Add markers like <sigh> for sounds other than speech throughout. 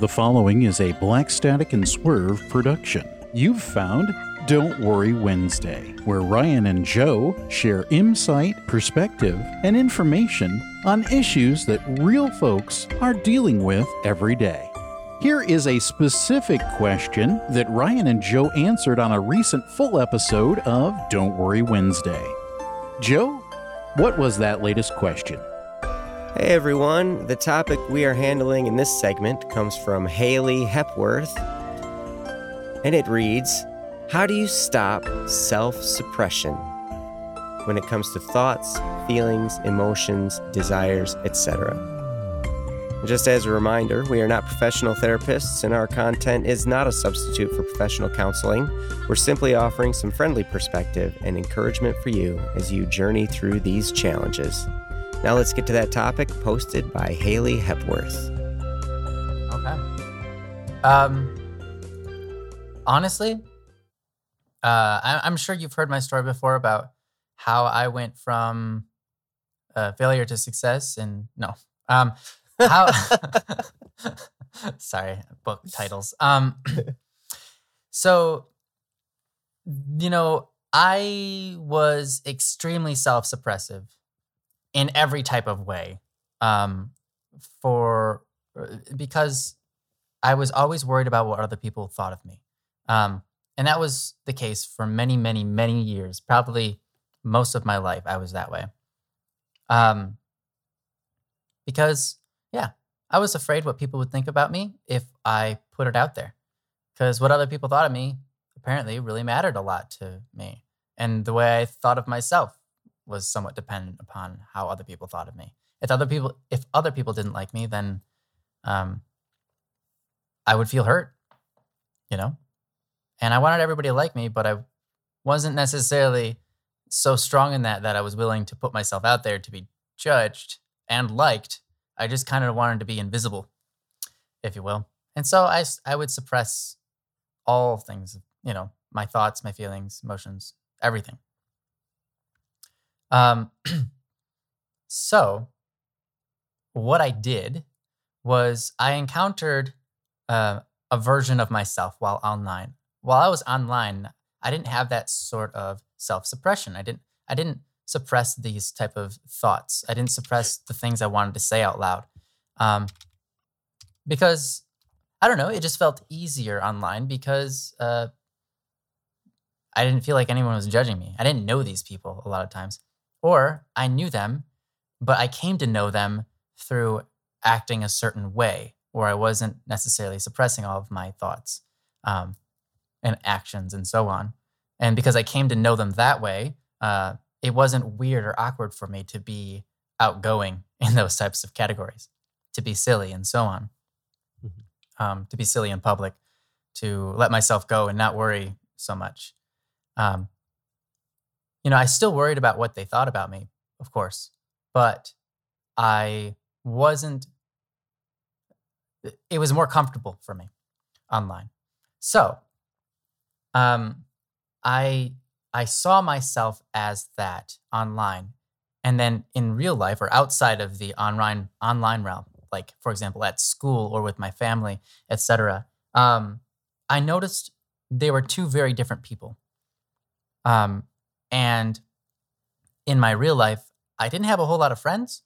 The following is a Black Static and Swerve production. You've found Don't Worry Wednesday, where Ryan and Joe share insight, perspective, and information on issues that real folks are dealing with every day. Here is a specific question that Ryan and Joe answered on a recent full episode of Don't Worry Wednesday. Joe, what was that latest question? Hey everyone, the topic we are handling in this segment comes from Hailey Hepworth, and it reads How do you stop self suppression when it comes to thoughts, feelings, emotions, desires, etc.? Just as a reminder, we are not professional therapists, and our content is not a substitute for professional counseling. We're simply offering some friendly perspective and encouragement for you as you journey through these challenges. Now let's get to that topic posted by Hailey Hepworth. Okay. Um, honestly, uh, I, I'm sure you've heard my story before about how I went from uh, failure to success, and no, um, how. <laughs> sorry, book titles. Um, so, you know, I was extremely self-suppressive in every type of way um, for uh, because I was always worried about what other people thought of me. Um, and that was the case for many, many, many years. Probably most of my life, I was that way. Um, because, yeah, I was afraid what people would think about me if I put it out there. Because what other people thought of me apparently really mattered a lot to me. And the way I thought of myself was somewhat dependent upon how other people thought of me. If other people if other people didn't like me, then um, I would feel hurt, you know. And I wanted everybody to like me, but I wasn't necessarily so strong in that that I was willing to put myself out there to be judged and liked. I just kind of wanted to be invisible, if you will. And so I I would suppress all things, you know, my thoughts, my feelings, emotions, everything. Um, <clears throat> so, what I did was I encountered uh, a version of myself while online. While I was online, I didn't have that sort of self-suppression. I didn't. I didn't suppress these type of thoughts. I didn't suppress the things I wanted to say out loud, um, because I don't know. It just felt easier online because uh, I didn't feel like anyone was judging me. I didn't know these people a lot of times. Or I knew them, but I came to know them through acting a certain way, where I wasn't necessarily suppressing all of my thoughts um, and actions and so on. And because I came to know them that way, uh, it wasn't weird or awkward for me to be outgoing <laughs> in those types of categories, to be silly and so on, mm-hmm. um, to be silly in public, to let myself go and not worry so much. Um, you know, I still worried about what they thought about me, of course, but I wasn't, it was more comfortable for me online. So, um, I, I saw myself as that online. And then in real life or outside of the online, online realm, like for example, at school or with my family, etc., um, I noticed they were two very different people. Um, and in my real life, I didn't have a whole lot of friends.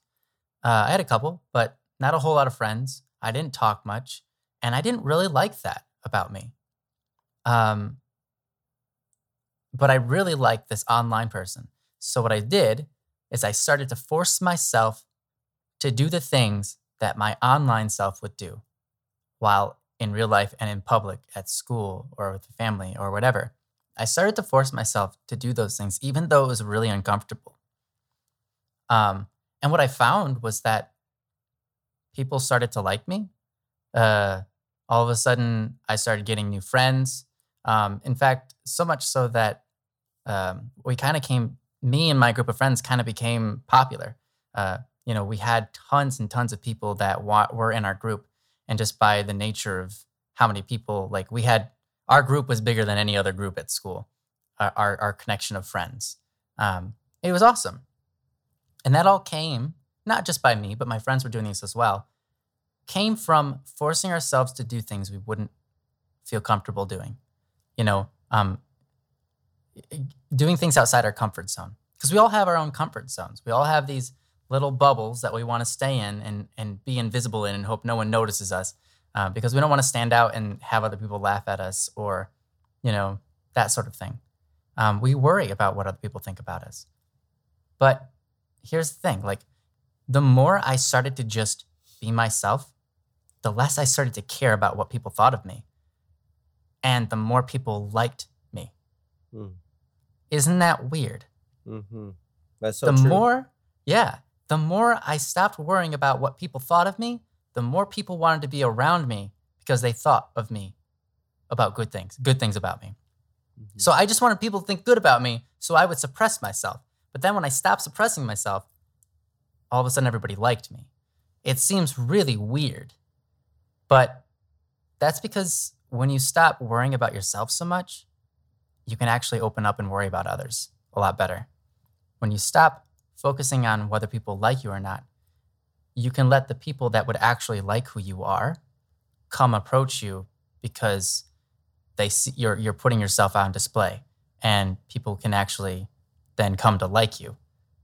Uh, I had a couple, but not a whole lot of friends. I didn't talk much, and I didn't really like that about me. Um, but I really liked this online person. So what I did is I started to force myself to do the things that my online self would do while in real life and in public at school or with the family or whatever. I started to force myself to do those things, even though it was really uncomfortable. Um, and what I found was that people started to like me. Uh, all of a sudden, I started getting new friends. Um, in fact, so much so that um, we kind of came, me and my group of friends kind of became popular. Uh, you know, we had tons and tons of people that wa- were in our group. And just by the nature of how many people, like we had our group was bigger than any other group at school. Our our, connection of friends. Um, it was awesome, and that all came not just by me, but my friends were doing this as well. came from forcing ourselves to do things we wouldn't feel comfortable doing. You know, um, doing things outside our comfort zone. Because we all have our own comfort zones. We all have these little bubbles that we want to stay in and, and be invisible in and hope no one notices us uh, because we don't want to stand out and have other people laugh at us or, you know, that sort of thing. Um, we worry about what other people think about us. But here's the thing like, the more I started to just be myself, the less I started to care about what people thought of me. And the more people liked me. Mm. Isn't that weird? Mm-hmm. That's so the true. more, yeah, the more I stopped worrying about what people thought of me, the more people wanted to be around me because they thought of me about good things, good things about me. Mhm. So I just wanted people to think good about me, so I would suppress myself. But then when I stopped suppressing myself, all of a sudden everybody liked me. It seems really weird, but that's because when you stop worrying about yourself so much, you can actually open up and worry about others a lot better. When you stop focusing on whether people like you or not, you can let the people that would actually like who you are come approach you because they see you're you're putting yourself out on display and people can actually then come to like you.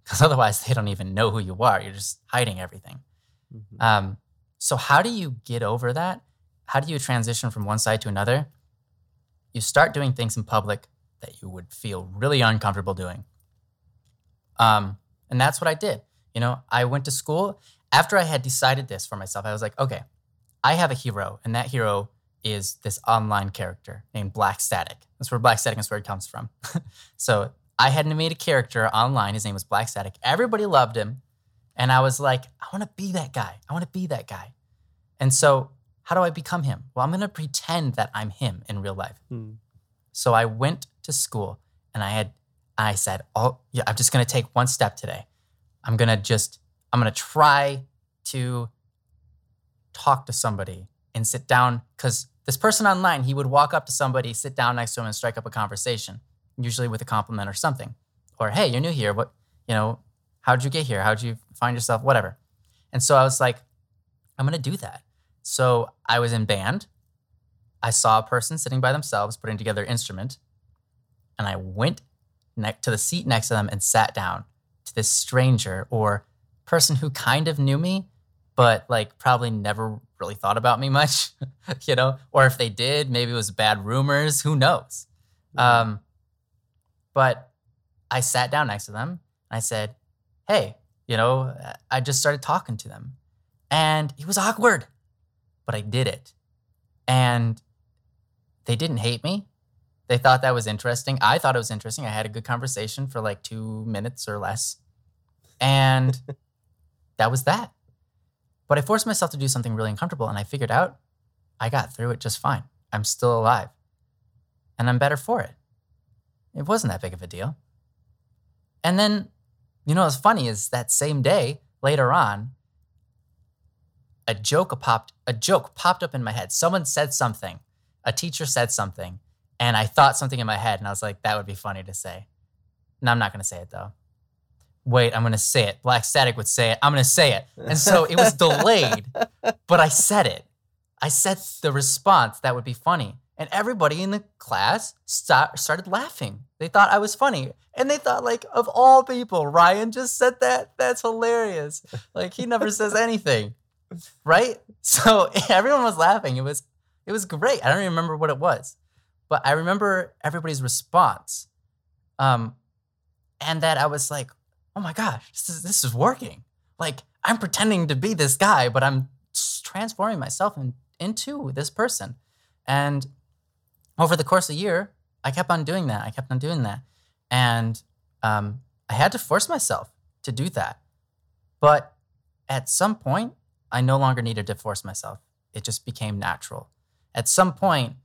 Because <laughs> otherwise they don't even know who you are. You're just hiding everything. Mhm. um, so how do you get over that? How do you transition from one side to another? You start doing things in public that you would feel really uncomfortable doing. Um, and that's what i did. You know i went to school after i had decided this for myself i was like okay i have a hero and that hero is this online character named black static. That's where black static is where it comes from. <laughs> So i had made a character online. His name was black static. Everybody loved him. And i was like i want to be that guy. I want to be that guy. And so how do i become him? Well i'm going to pretend that i'm him in real life. Mm. so I went to school and I had I said, "Oh, yeah, I'm just going to take one step today. I'm going to just I'm going to try to talk to somebody and sit down cuz this person online, he would walk up to somebody, sit down next to him and strike up a conversation, usually with a compliment or something. Or, "Hey, you're new here. What, you know, how'd you get here? How'd you find yourself? Whatever." And so I was like, I'm going to do that. So I was in band. I saw a person sitting by themselves putting together an instrument, and I went ne- to the seat next to them and sat down to this stranger or person who kind of knew me, but like probably never really thought about me much, <laughs> you know? Or if they did, maybe it was bad rumors, who knows? Um, but I sat down next to them and I said, Hey, you know, I just started talking to them. And it was awkward, but I did it. And they didn't hate me. They thought that was interesting. I thought it was interesting. I had a good conversation for like two minutes or less. And <laughs> that was that. But I forced myself to do something really uncomfortable and I figured out I got through it just fine. I'm still alive and I'm better for it. It wasn't that big of a deal. And then, you know what's funny is that same day, later on, a joke popped a joke popped up in my head. Someone said something. A teacher said something, and I thought something in my head, and I was like, that would be funny to say. No, I'm not gonna say it though. Wait, I'm gonna say it. Black Static would say it. I'm gonna say it. And so it was delayed, <laughs> but I said it. I said the response that would be funny. And everybody in the class start, started laughing. They thought I was funny. And they thought, like, of all people, Ryan just said that. That's hilarious. Like, he never says anything. Right? So <laughs> everyone was laughing. It was it was great. I don't even remember what it was. But I remember everybody's response. Um, and that I was like, oh my gosh, this is this is working. Like I'm pretending to be this guy, but I'm transforming myself in, into this person. And over the course of a year, I kept on doing that. I kept on doing that. And um, I had to force myself to do that. But at some point, I no longer needed to force myself. It just became natural. At some point,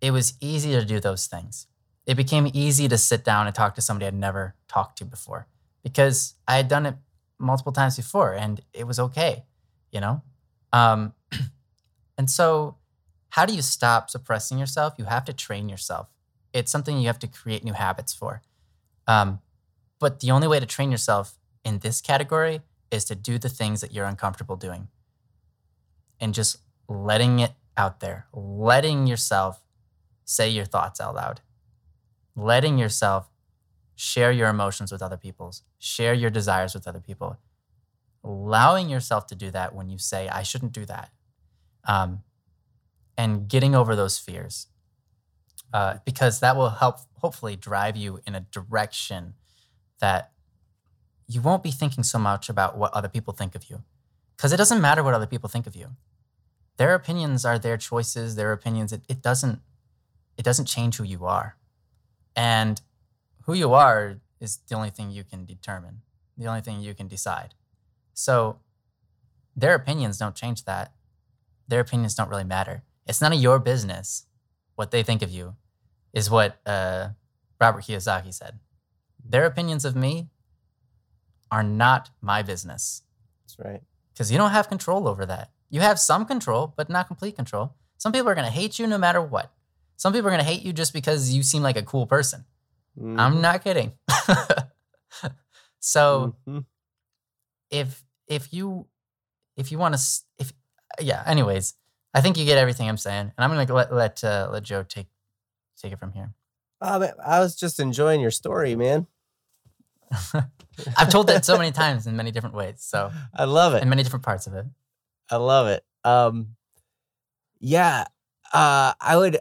it was easy to do those things. It became easy to sit down and talk to somebody I'd never talked to before because I had done it multiple times before and it was okay, you know? Um, <clears throat> and so, how do you stop suppressing yourself? You have to train yourself. It's something you have to create new habits for. Um, but the only way to train yourself in this category is to do the things that you're uncomfortable doing. and just letting it out there, letting yourself say your thoughts out loud, letting yourself share your emotions with other people's, share your desires with other people, allowing yourself to do that when you say, I shouldn't do that. Um, and getting over those fears uh, because that will help hopefully drive you in a direction that you won't be thinking so much about what other people think of you. Because it doesn't matter what other people think of you. Their opinions are their choices their opinions. It, it doesn't it doesn't change who you are. And who you are is the only thing you can determine the only thing you can decide so their opinions don't change that their opinions don't really matter it's none of your business what they think of you is what uh, robert kiyosaki said their opinions of me are not my business That's right. because you don't have control over that. You have some control, but not complete control. Some people are going to hate you no matter what. Some people are going to hate you just because you seem like a cool person. Mm-hmm. I'm not kidding. <laughs> so Mhm. if if you if you want to if yeah, anyways, I think you get everything I'm saying, and I'm going to let let uh, let Joe take take it from here. Oh, man, I was just enjoying your story, man. <laughs> I've told that so many <laughs> times in many different ways, so I love it. in many different parts of it. I love it. Um, yeah, uh, I would.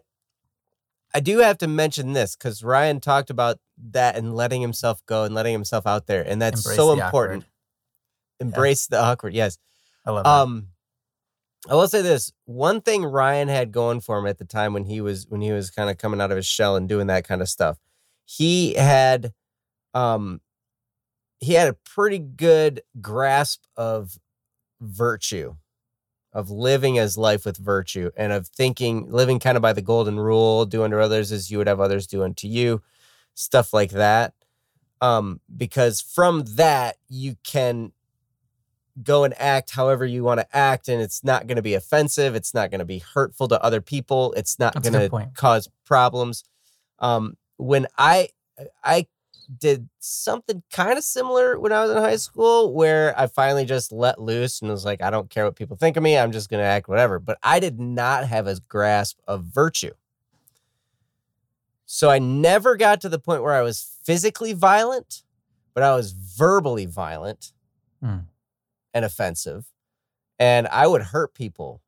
I do have to mention this because Ryan talked about that and letting himself go and letting himself out there, and that's Embrace so important. awkward. Embrace the awkward. Yes. I love that. Um, I will say this: one thing Ryan had going for him at the time when he was when he was kind of coming out of his shell and doing that kind of stuff, he had, um, he had a pretty good grasp of virtue, of living as life with virtue, and of thinking, living kind of by the golden rule, do unto others as you would have others do unto you, stuff like that. Um, because from that you can go and act however you want to act and it's not going to be offensive it's not going to be hurtful to other people it's not going to cause problems um when i i did something kind of similar when i was in high school where i finally just let loose and was like i don't care what people think of me i'm just going to act whatever but i did not have a grasp of virtue so i never got to the point where i was physically violent but i was verbally violent Hmm. and offensive. And I would hurt people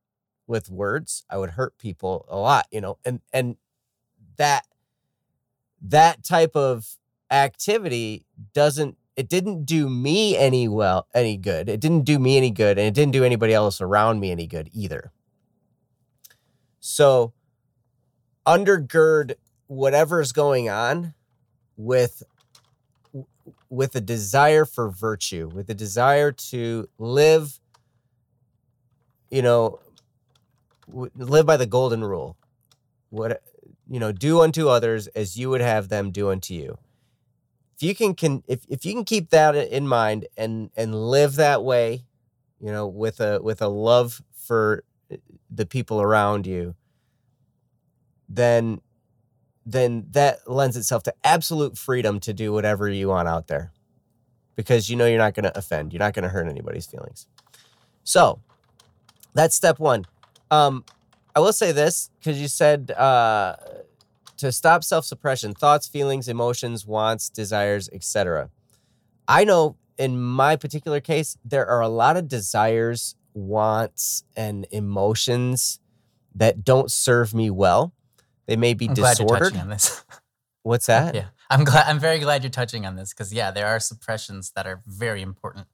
with words. I would hurt people a lot, you know, and and that that type of activity doesn't it didn't do me any well any good. It didn't do me any good and it didn't do anybody else around me any good either. So undergird whatever's going on with with a desire for virtue, with a desire to live, you know, live by the golden rule. What you know, do unto others as you would have them do unto you. If you can, can if, if you can keep that in mind and and live that way, you know, with a with a love for uh, the people around you, then then that lends itself to absolute freedom to do whatever you want out there. Because you know you're not going to offend you're not going to hurt anybody's feelings. So that's step one. Um i will say this because you said uh to stop self-suppression thoughts feelings emotions wants desires etc i know in my particular case there are a lot of desires wants and emotions that don't serve me well they may be I'm disordered touching on this. <laughs> what's that yeah, I'm glad. I'm very glad you're touching on this because yeah, there are suppressions that are very important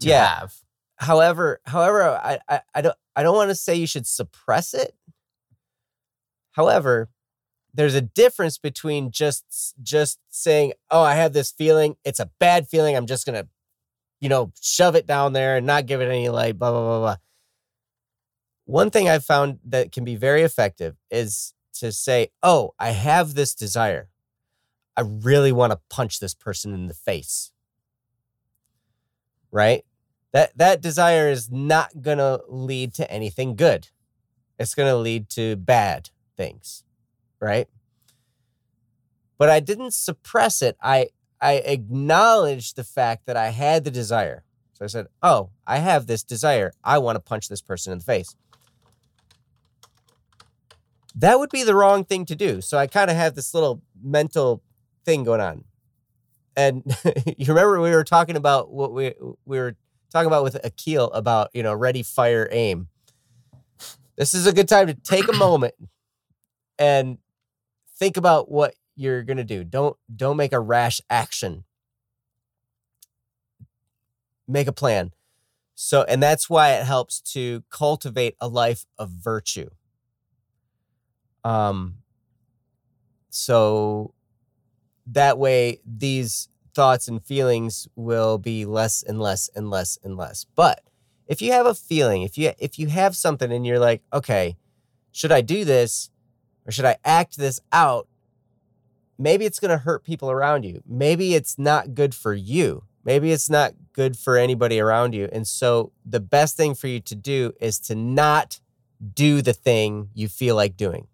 to Yeah. have. however however I, I i don't i don't want to say you should suppress it however there's a difference between just just saying oh i have this feeling. It's a bad feeling. I'm just gonna you know shove it down there and not give it any light blah blah blah blah. One thing i've found that can be very effective is to say oh i have this desire. I really want to punch this person in the face. Right? That that desire is not going to lead to anything good. It's going to lead to bad things right but i didn't suppress it i i acknowledged the fact that i had the desire So I said, Oh, I have this desire. I want to punch this person in the face. That would be the wrong thing to do. So I kind of have this little mental thing going on. And <laughs> you remember we were talking about what we we were talking about with Akil about, you know, ready, fire, aim. This is a good time to take a moment and think about what you're going to do. Don't don't make a rash action. Make a plan. So and that's why it helps to cultivate a life of virtue. Um so that way these thoughts and feelings will be less and less and less and less. But if you have a feeling, if you if you have something and you're like, okay, should I do this or should I act this out? Maybe it's going to hurt people around you. Maybe it's not good for you. Maybe it's not good for anybody around you. And so the best thing for you to do is to not do the thing you feel like doing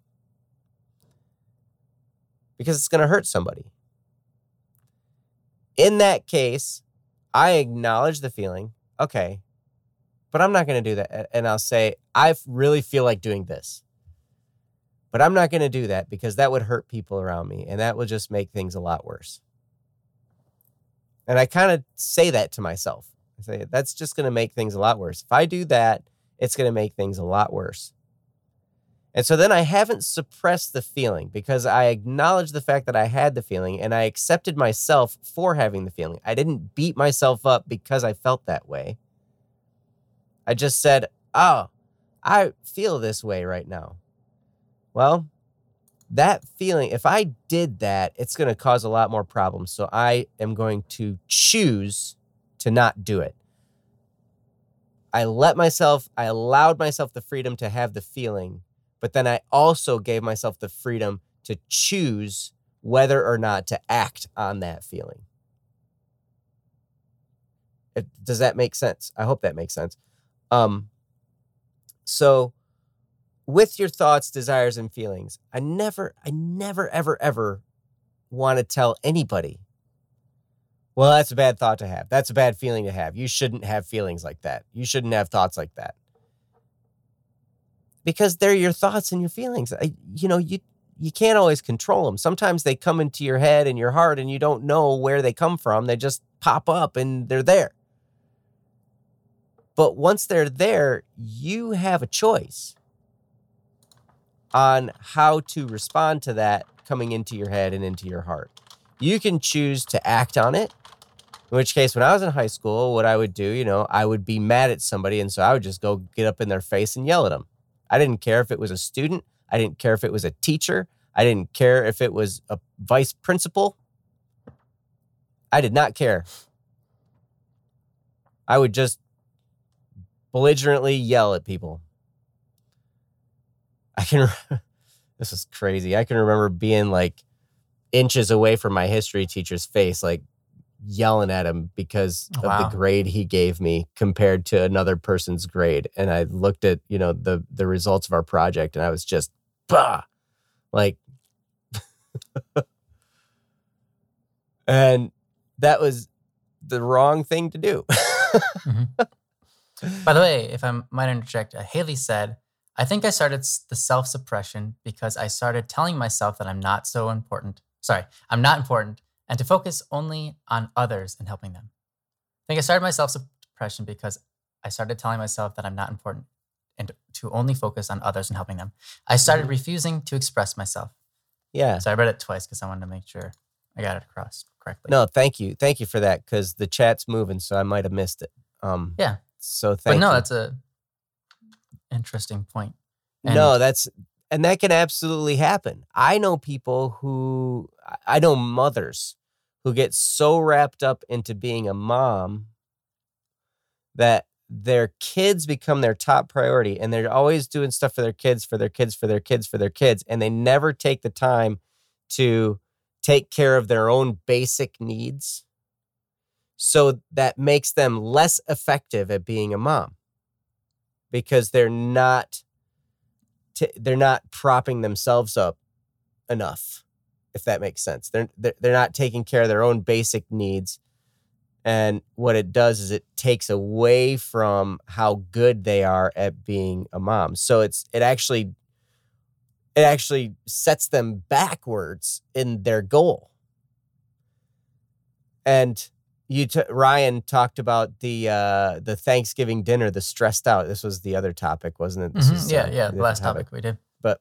because it's going to hurt somebody. In that case, I acknowledge the feeling. Okay, but I'm not going to do that. And I'll say, I really feel like doing this. But I'm not going to do that because that would hurt people around me and that will just make things a lot worse. And I kind of say that to myself. I say, that's just going to make things a lot worse. If I do that, it's going to make things a lot worse. And so then I haven't suppressed the feeling because I acknowledge the fact that I had the feeling and I accepted myself for having the feeling. I didn't beat myself up because I felt that way. I just said, oh, I feel this way right now. Well, that feeling, if I did that, it's going to cause a lot more problems. So I am going to choose to not do it. I let myself, I allowed myself the freedom to have the feeling, but then I also gave myself the freedom to choose whether or not to act on that feeling. It, does that make sense? I hope that makes sense. Um, so with your thoughts, desires, and feelings, I never, I never, ever, ever want to tell anybody, well, that's a bad thought to have. That's a bad feeling to have. You shouldn't have feelings like that. You shouldn't have thoughts like that. Because they're your thoughts and your feelings. I, you know, you you can't always control them. Sometimes they come into your head and your heart and you don't know where they come from. They just pop up and they're there. But once they're there, you have a choice on how to respond to that coming into your head and into your heart. You can choose to act on it. In which case, when I was in high school, what I would do, you know, I would be mad at somebody. And so I would just go get up in their face and yell at them. I didn't care if it was a student. I didn't care if it was a teacher. I didn't care if it was a vice principal. I did not care. I would just belligerently yell at people. <laughs> I can, <laughs> this is crazy. I can remember being like inches away from my history teacher's face, like yelling at him because wow. of the grade he gave me compared to another person's grade. And I looked at, you know, the the results of our project and I was just bah like <laughs> and that was the wrong thing to do. mm-hmm. By the way, if I might interject, uh, Hailey said, I think I started the self suppression because I started telling myself that I'm not so important. Sorry, I'm not important and to focus only on others and helping them. I think I started my self suppression because I started telling myself that I'm not important and to only focus on others and helping them. I started mm-hmm. refusing to express myself. Yeah. So I read it twice because I wanted to make sure I got it across correctly. No, thank you. Thank you for that because the chat's moving, so I might have missed it. Um, yeah. So thank but no, you. that's a interesting point. And no, that's and that can absolutely happen. I know people who I know mothers who get so wrapped up into being a mom that their kids become their top priority and they're always doing stuff for their kids, for their kids, for their kids, for their kids. And they never take the time to take care of their own basic needs so that makes them less effective at being a mom because they're not t- they're not propping themselves up enough if that makes sense they're, they're they're not taking care of their own basic needs And what it does is it takes away from how good they are at being a mom. So it's it actually it actually sets them backwards in their goal. And you t- Ryan talked about the uh the Thanksgiving dinner, the stressed out. This was the other topic, wasn't it? This Mhm. is, Yeah, uh, yeah. the The last topic. topic we did. But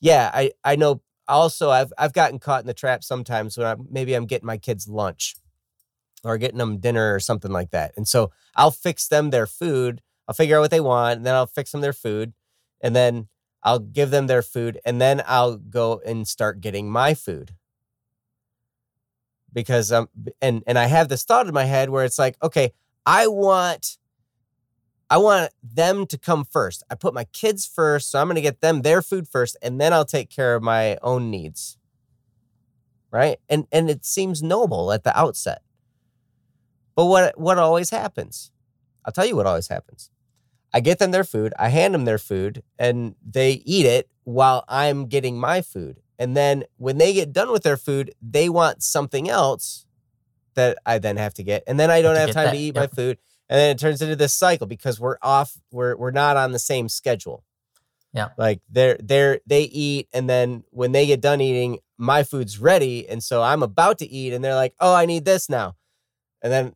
yeah, I I know. Also, I've I've gotten caught in the trap sometimes when I maybe I'm getting my kids lunch or getting them dinner or something like that, and so I'll fix them their food. I'll figure out what they want, and then I'll fix them their food, and then I'll give them their food, and then I'll go and start getting my food because um and and I have this thought in my head where it's like, okay, I want I want them to come first. I put my kids first, so I'm going to get them their food first and then I'll take care of my own needs. Right? And and it seems noble at the outset. But what what always happens? I'll tell you what always happens. I get them their food, I hand them their food, and they eat it while I'm getting my food. And then when they get done with their food, they want something else that I then have to get. And then I don't have get time that, to eat my food. And then it turns into this cycle because we're off, we're we're not on the same schedule. Yeah. Like they're they're they eat and then when they get done eating, my food's ready. And so I'm about to eat and they're like, oh, I need this now. And then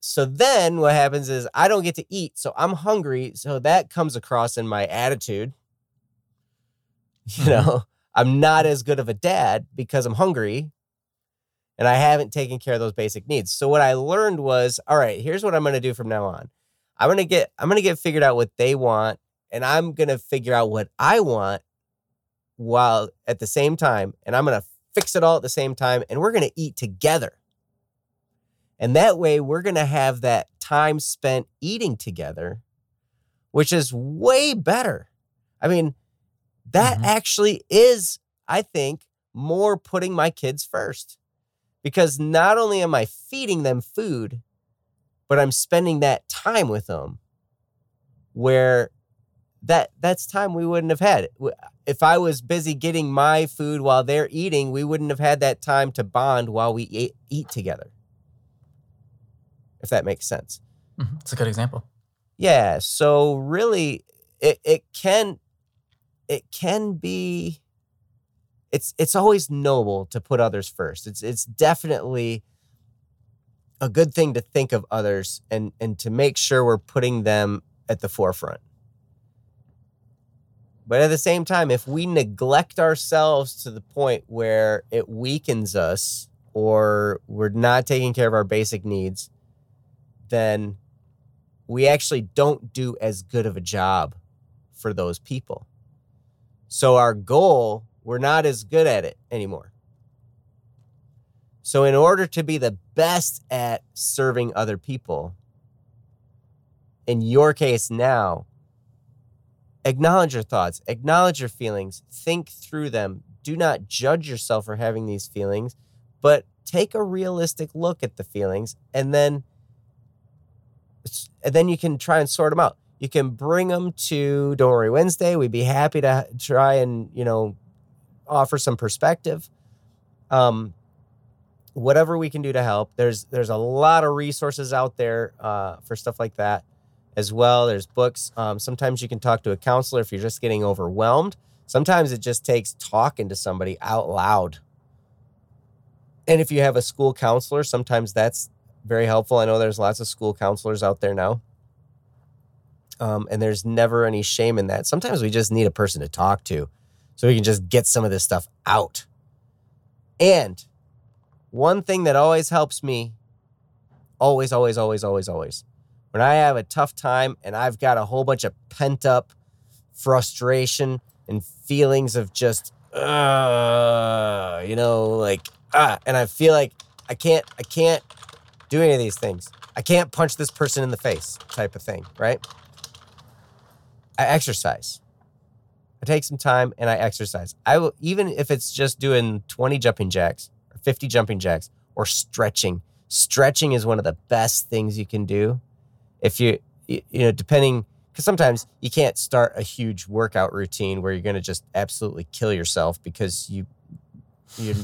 so then what happens is I don't get to eat. So I'm hungry. So that comes across in my attitude. <laughs> You Mhm. know, I'm not as good of a dad because I'm hungry and I haven't taken care of those basic needs. So what I learned was, all right, here's what I'm going to do from now on. I'm going to get I'm going to get figured out what they want and I'm going to figure out what I want while at the same time and I'm going to fix it all at the same time and we're going to eat together. And that way we're going to have that time spent eating together, which is way better. I mean, that Mhm. actually is, I think, more putting my kids first. Because not only am I feeding them food, but I'm spending that time with them where that that's time we wouldn't have had. If I was busy getting my food while they're eating, we wouldn't have had that time to bond while we eat, eat together. If that makes sense. Mhm. It's a good example. Yeah. So really it it can it can be it's it's always noble to put others first. It's it's definitely a good thing to think of others and and to make sure we're putting them at the forefront. But at the same time, if we neglect ourselves to the point where it weakens us or we're not taking care of our basic needs, then we actually don't do as good of a job for those people. So our goal, we're not as good at it anymore. So in order to be the best at serving other people, in your case now, acknowledge your thoughts, acknowledge your feelings, think through them. Do not judge yourself for having these feelings, but take a realistic look at the feelings and then and then you can try and sort them out. You can bring them to Don't Worry Wednesday. We'd be happy to try and, you know, offer some perspective. Um, whatever we can do to help. There's there's a lot of resources out there uh, for stuff like that as well. There's books. Um, sometimes you can talk to a counselor if you're just getting overwhelmed. Sometimes it just takes talking to somebody out loud. And if you have a school counselor, sometimes that's very helpful. I know there's lots of school counselors out there now. Um, and there's never any shame in that. Sometimes we just need a person to talk to so we can just get some of this stuff out. And one thing that always helps me, always, always, always, always, always, when I have a tough time and I've got a whole bunch of pent up frustration and feelings of just, uh, you know, like, ah, and I feel like I can't, I can't do any of these things. I can't punch this person in the face type of thing, right? I exercise. I take some time and I exercise. I will, even if it's just doing 20 jumping jacks or 50 jumping jacks or stretching. Stretching is one of the best things you can do. If you, you know, depending, because sometimes you can't start a huge workout routine where you're going to just absolutely kill yourself because you, you,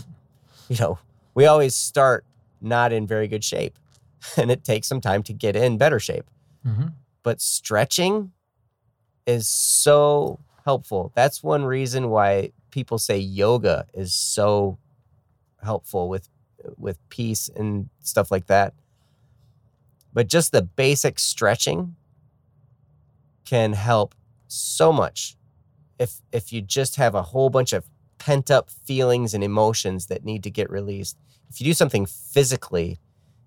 you know, we always start not in very good shape. <laughs> and it takes some time to get in better shape. hmm But stretching is so helpful. That's one reason why people say yoga is so helpful with with peace and stuff like that. But just the basic stretching can help so much if if you just have a whole bunch of pent up feelings and emotions that need to get released. If you do something physically,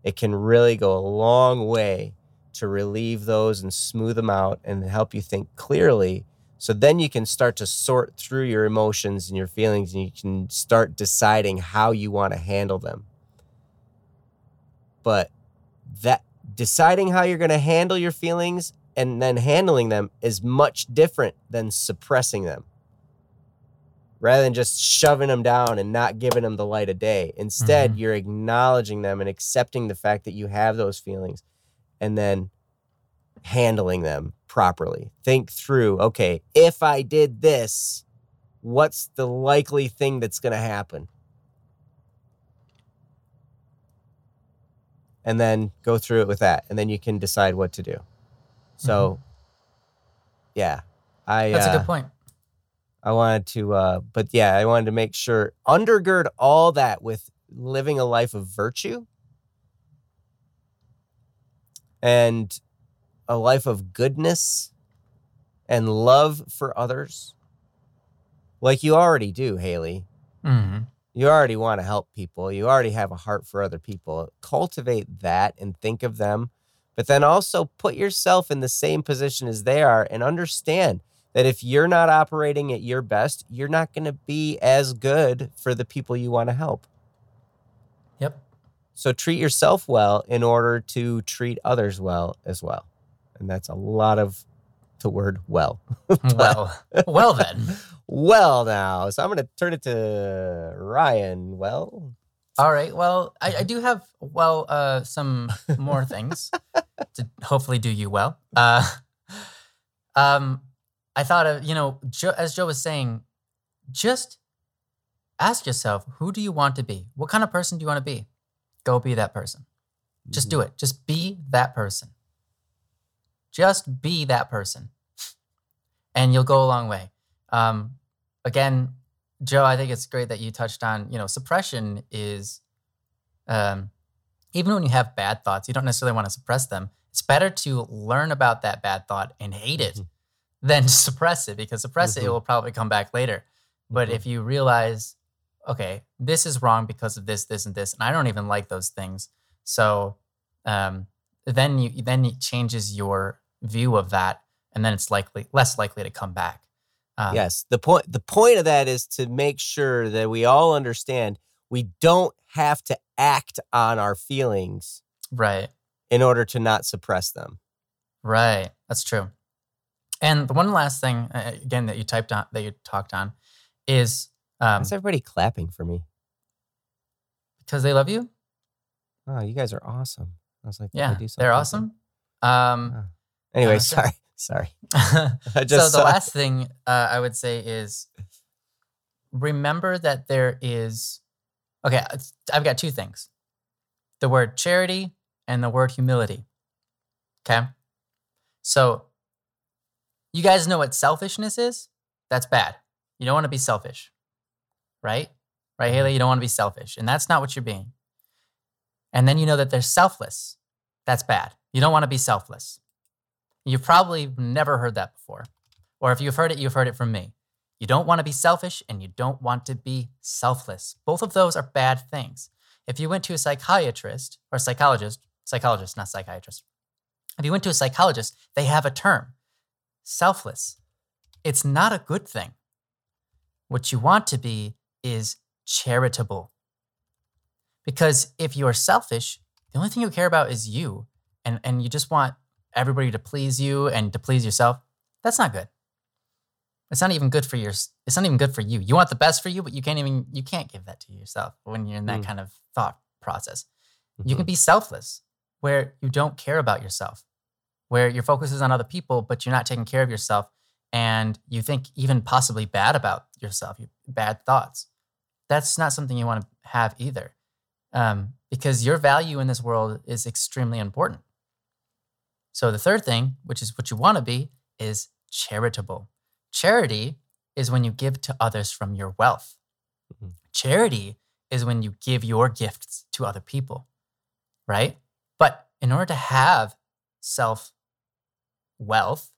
it can really go a long way to relieve those and smooth them out and help you think clearly. So then you can start to sort through your emotions and your feelings and you can start deciding how you want to handle them. But that deciding how you're going to handle your feelings and then handling them is much different than suppressing them. Rather than just shoving them down and not giving them the light of day. Instead, Mhm. you're acknowledging them and accepting the fact that you have those feelings and then handling them properly. Think through, okay, if I did this, what's the likely thing that's going to happen? And then go through it with that. And then you can decide what to do. So, yeah, I That's uh, a good point. I wanted to, uh, but yeah, I wanted to make sure undergird all that with living a life of virtue and a life of goodness and love for others, like you already do, Hailey. hmm You already want to help people. You already have a heart for other people. Cultivate that and think of them, but then also put yourself in the same position as they are and understand that if you're not operating at your best, you're not going to be as good for the people you want to help. So treat yourself well in order to treat others well as well. And that's a lot of the word well. <laughs> Well, well then. <laughs> Well, now, so I'm going to turn it to Ryan. Well, All right. Well, I, I <laughs> do have well uh, some more things to hopefully do you well. Uh, um, I thought of you know jo- as Joe was saying, just ask yourself who do you want to be? What kind of person do you want to be? Go be that person. Just do it. Just be that person. Just be that person, and you'll go a long way. Um, again, Joe, I think it's great that you touched on, you know, suppression is um, even when you have bad thoughts, you don't necessarily want to suppress them. It's better to learn about that bad thought and hate it Mhm. than <laughs> to suppress it because suppress it, it Mhm. will probably come back later. But Mhm. if you realize, okay, this is wrong because of this, this, and this, and I don't even like those things, so um, then you then it changes your view of that, and then it's likely less likely to come back. Um, yes, the point the point of that is to make sure that we all understand we don't have to act on our feelings Right. in order to not suppress them. Right. That's true. And the one last thing, uh, again, that you typed on, that you talked on, is um, Why's everybody clapping for me? because they love you. Oh, you guys are awesome. I was like, I Yeah, they're awesome. Um, Anyway, Uh, <laughs> sorry, sorry. so <laughs> I just the saw- last thing uh, I would say is remember that there is. Okay, I've got two things: the word charity and the word humility. Okay, so you guys know what selfishness is? That's bad. You don't want to be selfish, right? Right, Hailey? Mm-hmm. You don't want to be selfish, and that's not what you're being. And then you know that they're selfless. That's bad. You don't want to be selfless. You've probably never heard that before. Or if you've heard it, you've heard it from me. You don't want to be selfish and you don't want to be selfless. Both of those are bad things. If you went to a psychiatrist or psychologist, psychologist, not psychiatrist, if you went to a psychologist, they have a term selfless. It's not a good thing. What you want to be is charitable. Because if you are selfish, the only thing you care about is you, and, and you just want everybody to please you and to please yourself, that's not good. It's not even good for your it's not even good for you. You want the best for you, but you can't even you can't give that to yourself when you're in that Mm. kind of thought process. You Mhm. can be selfless where you don't care about yourself, where your focus is on other people, but you're not taking care of yourself and you think even possibly bad about yourself, you, bad thoughts. That's not something you want to have either. um, because your value in this world is extremely important. So, the third thing, which is what you want to be, is charitable. Charity is when you give to others from your wealth. Mhm. Charity is when you give your gifts to other people, right? But in order to have self wealth,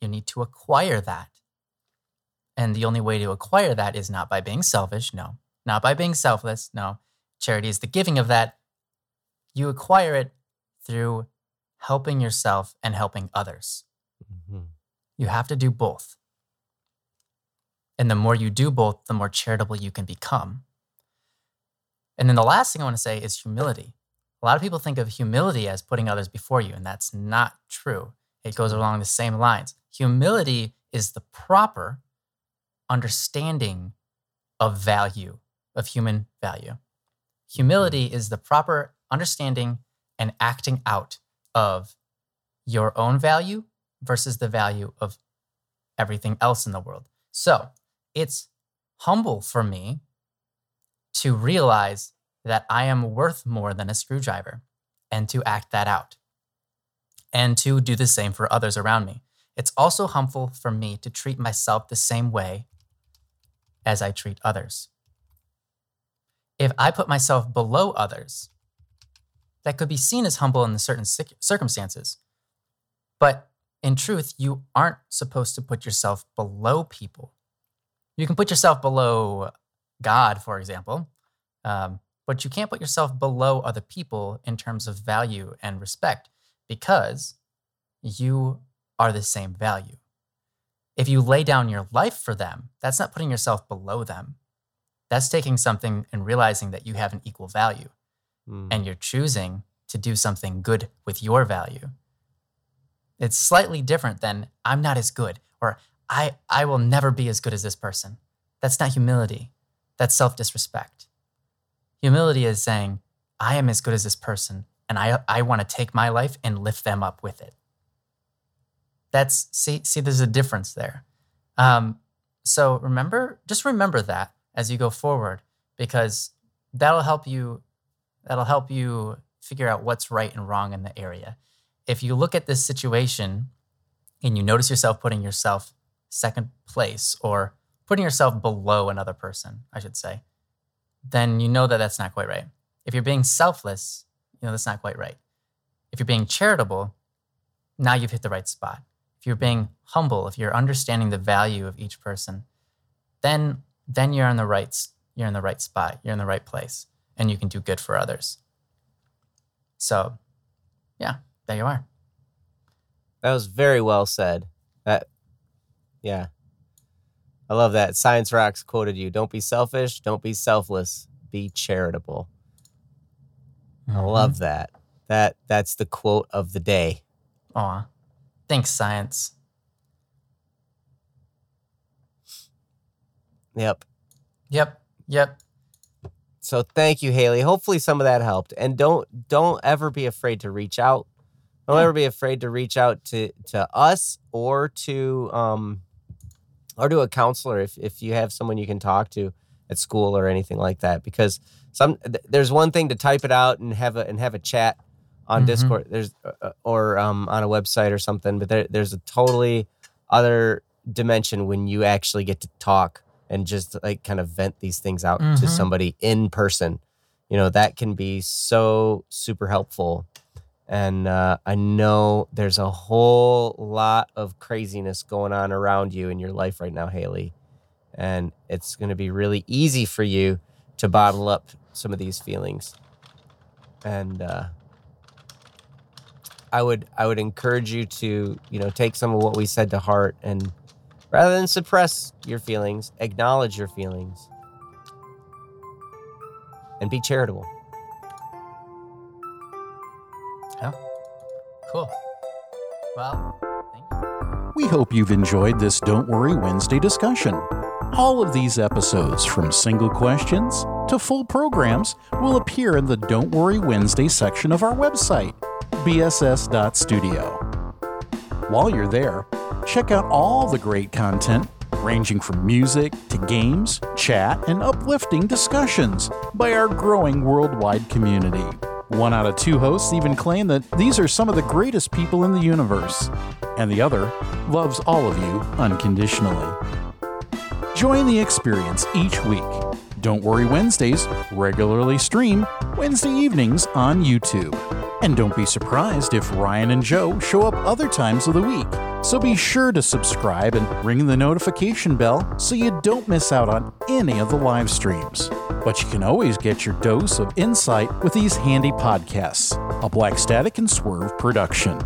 you need to acquire that. And the only way to acquire that is not by being selfish, no, not by being selfless, no. Charity is the giving of that. You acquire it through helping yourself and helping others. Mhm. You have to do both. And the more you do both, the more charitable you can become. And then the last thing I want to say is humility. A lot of people think of humility as putting others before you, and that's not true. It goes along the same lines. Humility is the proper understanding of value, of human value. Humility hmm. is the proper understanding and acting out of your own value versus the value of everything else in the world. So it's humble for me to realize that I am worth more than a screwdriver and to act that out and to do the same for others around me. It's also humble for me to treat myself the same way as I treat others. If I put myself below others, that could be seen as humble in certain circumstances. But in truth, you aren't supposed to put yourself below people. You can put yourself below God, for example, um, but you can't put yourself below other people in terms of value and respect because you are the same value. If you lay down your life for them, that's not putting yourself below them. That's taking something and realizing that you have an equal value Mm. and you're choosing to do something good with your value. It's slightly different than I'm not as good or I, I will never be as good as this person. That's not humility. That's self disrespect. Humility is saying, I am as good as this person and I, I want to take my life and lift them up with it. That's, see, see there's a difference there. Um, so remember, just remember that as you go forward because that'll help you that'll help you figure out what's right and wrong in the area. If you look at this situation and you notice yourself putting yourself second place or putting yourself below another person, I should say, then you know that that's not quite right. If you're being selfless, you know that's not quite right. If you're being charitable, now you've hit the right spot. If you're being humble, if you're understanding the value of each person, then then you're in the right you're in the right spot. You're in the right place and you can do good for others. So, yeah, there you are. That was very well said. That, yeah. I love that. Science Rocks quoted you Don't be selfish, don't be selfless, be charitable. I Mm-hmm. love that. That That's the quote of the day. Aw. Thanks, science. Yep. Yep. Yep. So thank you, Hailey. Hopefully some of that helped. And don't don't ever be afraid to reach out. Don't Yeah. ever be afraid to reach out to to us or to um or to a counselor if if you have someone you can talk to at school or anything like that. Because some th- there's one thing to type it out and have a and have a chat on Mhm. Discord. There's uh, or um on a website or something. But there, there's a totally other dimension when you actually get to talk and just like kind of vent these things out to Mhm. somebody in person. You know, that can be so super helpful. And uh, I know there's a whole lot of craziness going on around you in your life right now, Hailey. And it's going to be really easy for you to bottle up some of these feelings. And uh, I would I would encourage you to you know take some of what we said to heart and rather than suppress your feelings, acknowledge your feelings and be charitable. Yeah. Cool. Well, thank you. We hope you've enjoyed this Don't Worry Wednesday discussion. All of these episodes, from single questions to full programs, will appear in the Don't Worry Wednesday section of our website, bss.studio. While you're there, check out all the great content ranging from music to games, chat, and uplifting discussions by our growing worldwide community. One out of two hosts even claim that these are some of the greatest people in the universe, and the other loves all of you unconditionally. Join the experience each week. Don't Worry Wednesdays regularly stream Wednesday evenings on YouTube. And don't be surprised if Ryan and Joe show up other times of the week. So be sure to subscribe and ring the notification bell so you don't miss out on any of the live streams. But you can always get your dose of insight with these handy podcasts, a Black Static and Swerve production.